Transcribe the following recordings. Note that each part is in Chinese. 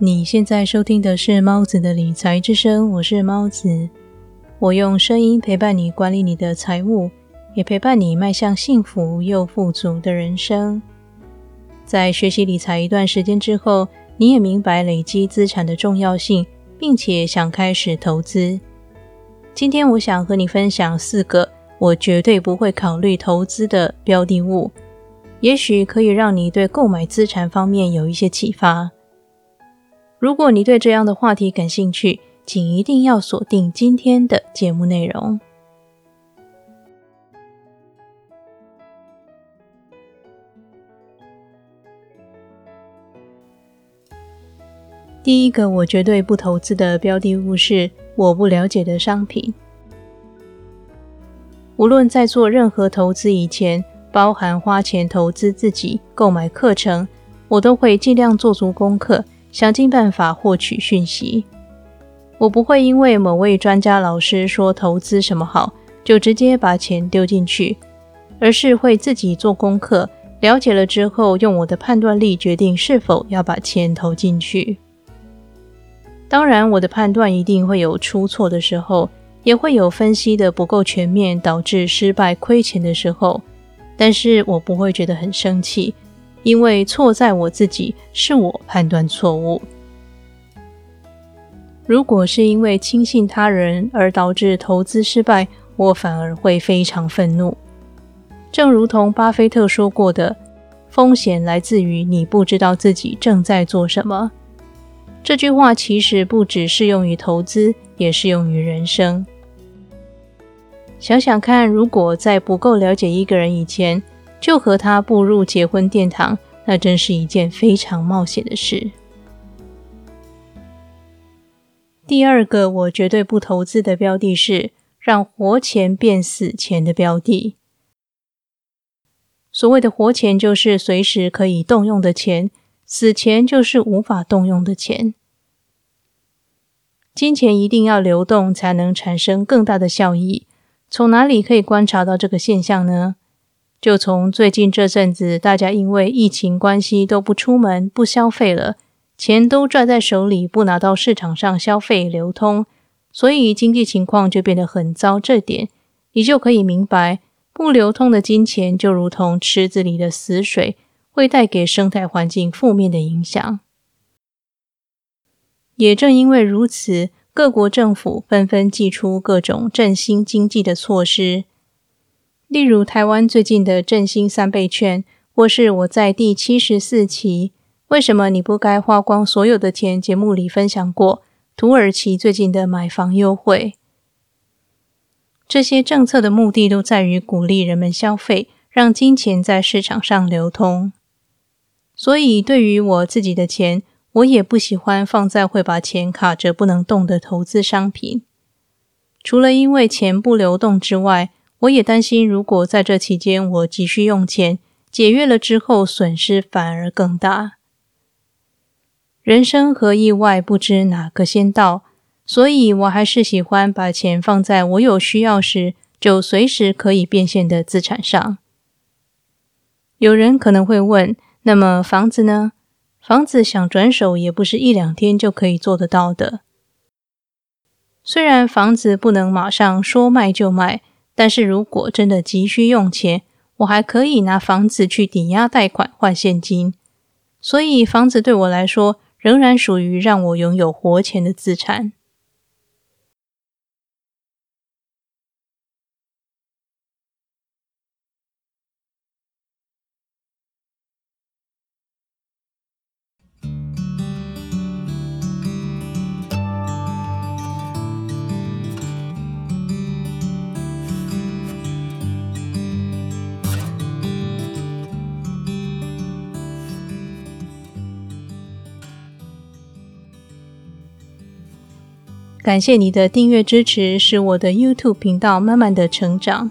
你现在收听的是猫子的理财之声，我是猫子。我用声音陪伴你管理你的财务，也陪伴你迈向幸福又富足的人生。在学习理财一段时间之后，你也明白累积资产的重要性，并且想开始投资。今天我想和你分享四个我绝对不会考虑投资的标的物，也许可以让你对购买资产方面有一些启发。如果你对这样的话题感兴趣，请一定要锁定今天的节目内容。第一个，我绝对不投资的标的物是我不了解的商品。无论在做任何投资以前，包含花钱投资自己、购买课程，我都会尽量做足功课，想尽办法获取讯息。我不会因为某位专家老师说投资什么好，就直接把钱丢进去，而是会自己做功课，了解了之后，用我的判断力决定是否要把钱投进去。当然，我的判断一定会有出错的时候，也会有分析的不够全面，导致失败亏钱的时候，但是我不会觉得很生气，因为错在我自己，是我判断错误。如果是因为轻信他人而导致投资失败，我反而会非常愤怒。正如同巴菲特说过的，风险来自于你不知道自己正在做什么。这句话其实不只适用于投资，也适用于人生。想想看，如果在不够了解一个人以前就和他步入结婚殿堂，那真是一件非常冒险的事。第二个，我绝对不投资的标的是让活钱变死钱的标的。所谓的活钱，就是随时可以动用的钱；死钱就是无法动用的钱。金钱一定要流动，才能产生更大的效益。从哪里可以观察到这个现象呢？就从最近这阵子，大家因为疫情关系都不出门、不消费了。钱都拽在手里，不拿到市场上消费流通，所以经济情况就变得很糟。这点你就可以明白，不流通的金钱就如同池子里的死水，会带给生态环境负面的影响。也正因为如此，各国政府纷纷祭出各种振兴经济的措施，例如台湾最近的振兴三倍券，或是我在第七十四期。为什么你不该花光所有的钱？节目里分享过土耳其最近的买房优惠，这些政策的目的都在于鼓励人们消费，让金钱在市场上流通。所以，对于我自己的钱，我也不喜欢放在会把钱卡着不能动的投资商品。除了因为钱不流动之外，我也担心，如果在这期间我急需用钱，解约了之后，损失反而更大。人生和意外不知哪个先到，所以我还是喜欢把钱放在我有需要时就随时可以变现的资产上。有人可能会问：那么房子呢？房子想转手也不是一两天就可以做得到的。虽然房子不能马上说卖就卖，但是如果真的急需用钱，我还可以拿房子去抵押贷款换现金。所以房子对我来说。仍然属于让我拥有活钱的资产。感谢你的订阅支持，使我的 YouTube 频道慢慢的成长。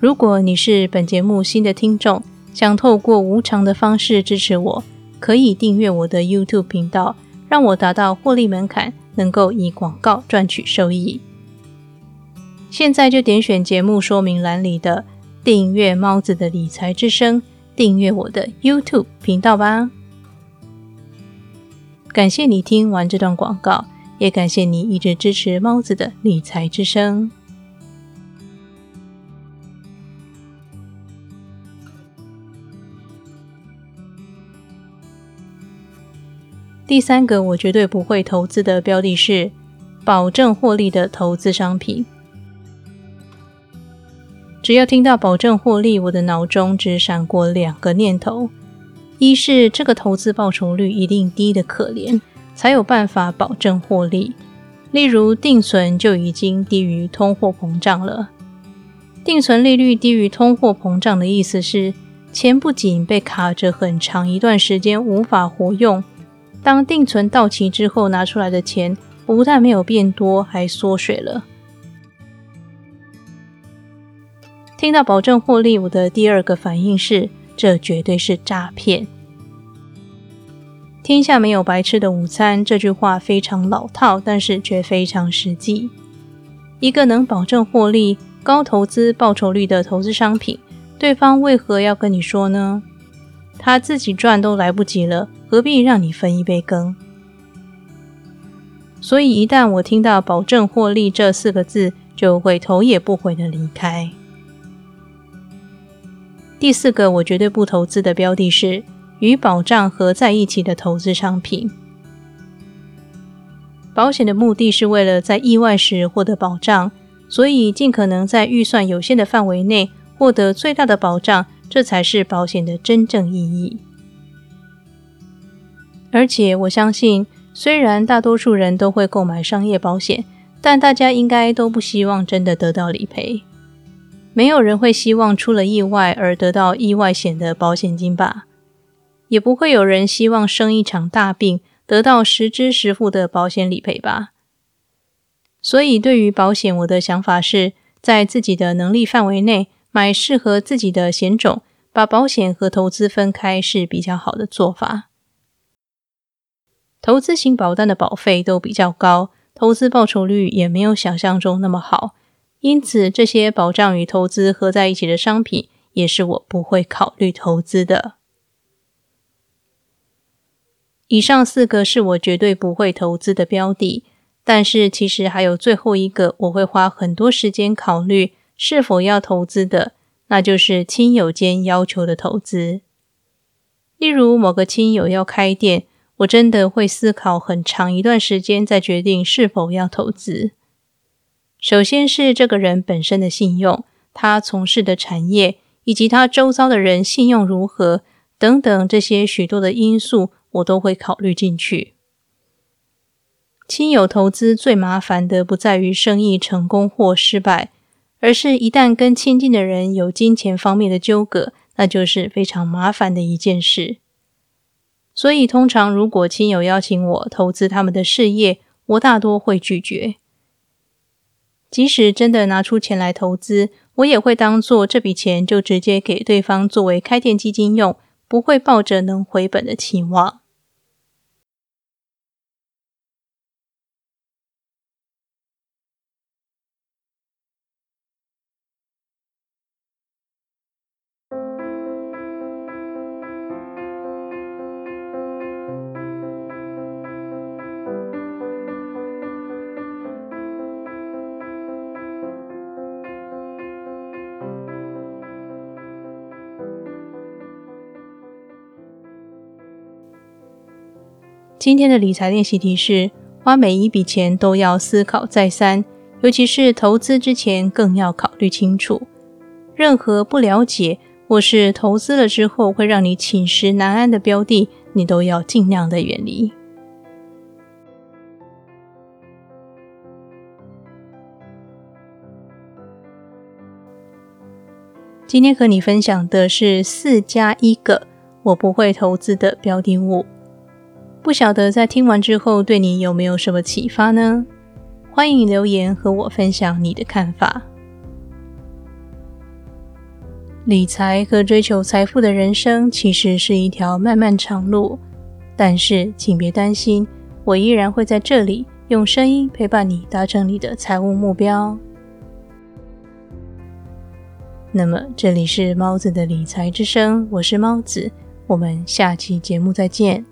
如果你是本节目新的听众，想透过无偿的方式支持我，可以订阅我的 YouTube 频道，让我达到获利门槛，能够以广告赚取收益。现在就点选节目说明栏里的订阅猫子的理财之声，订阅我的 YouTube 频道吧。感谢你听完这段广告，也感谢你一直支持猫子的理财之声。第三个我绝对不会投资的标的是保证获利的投资商品。只要听到保证获利，我的脑中只闪过两个念头：一是这个投资报酬率一定低的可怜，才有办法保证获利。例如定存就已经低于通货膨胀了。定存利率低于通货膨胀的意思是，钱不仅被卡着很长一段时间无法活用。当定存到期之后，拿出来的钱不但没有变多，还缩水了。听到保证获利，我的第二个反应是，这绝对是诈骗。天下没有白吃的午餐，这句话非常老套，但是却非常实际。一个能保证获利、高投资报酬率的投资商品，对方为何要跟你说呢？他自己赚都来不及了。何必让你分一杯羹？所以一旦我听到“保证获利”这四个字，就会头也不回的离开。第四个我绝对不投资的标的是与保障合在一起的投资商品。保险的目的是为了在意外时获得保障，所以尽可能在预算有限的范围内获得最大的保障，这才是保险的真正意义。而且我相信，虽然大多数人都会购买商业保险，但大家应该都不希望真的得到理赔。没有人会希望出了意外而得到意外险的保险金吧？也不会有人希望生一场大病得到实支实付的保险理赔吧？所以，对于保险，我的想法是在自己的能力范围内买适合自己的险种，把保险和投资分开是比较好的做法。投资型保单的保费都比较高，投资报酬率也没有想象中那么好，因此这些保障与投资合在一起的商品也是我不会考虑投资的。以上四个是我绝对不会投资的标的，但是其实还有最后一个我会花很多时间考虑是否要投资的，那就是亲友间要求的投资，例如某个亲友要开店。我真的会思考很长一段时间，再决定是否要投资。首先是这个人本身的信用，他从事的产业，以及他周遭的人信用如何等等，这些许多的因素，我都会考虑进去。亲友投资最麻烦的，不在于生意成功或失败，而是一旦跟亲近的人有金钱方面的纠葛，那就是非常麻烦的一件事。所以，通常如果亲友邀请我投资他们的事业，我大多会拒绝。即使真的拿出钱来投资，我也会当做这笔钱就直接给对方作为开店基金用，不会抱着能回本的期望。今天的理财练习题是：花每一笔钱都要思考再三，尤其是投资之前更要考虑清楚。任何不了解或是投资了之后会让你寝食难安的标的，你都要尽量的远离。今天和你分享的是四加一个我不会投资的标的物。不晓得在听完之后对你有没有什么启发呢？欢迎留言和我分享你的看法。理财和追求财富的人生其实是一条漫漫长路，但是请别担心，我依然会在这里用声音陪伴你达成你的财务目标。那么这里是猫子的理财之声，我是猫子，我们下期节目再见。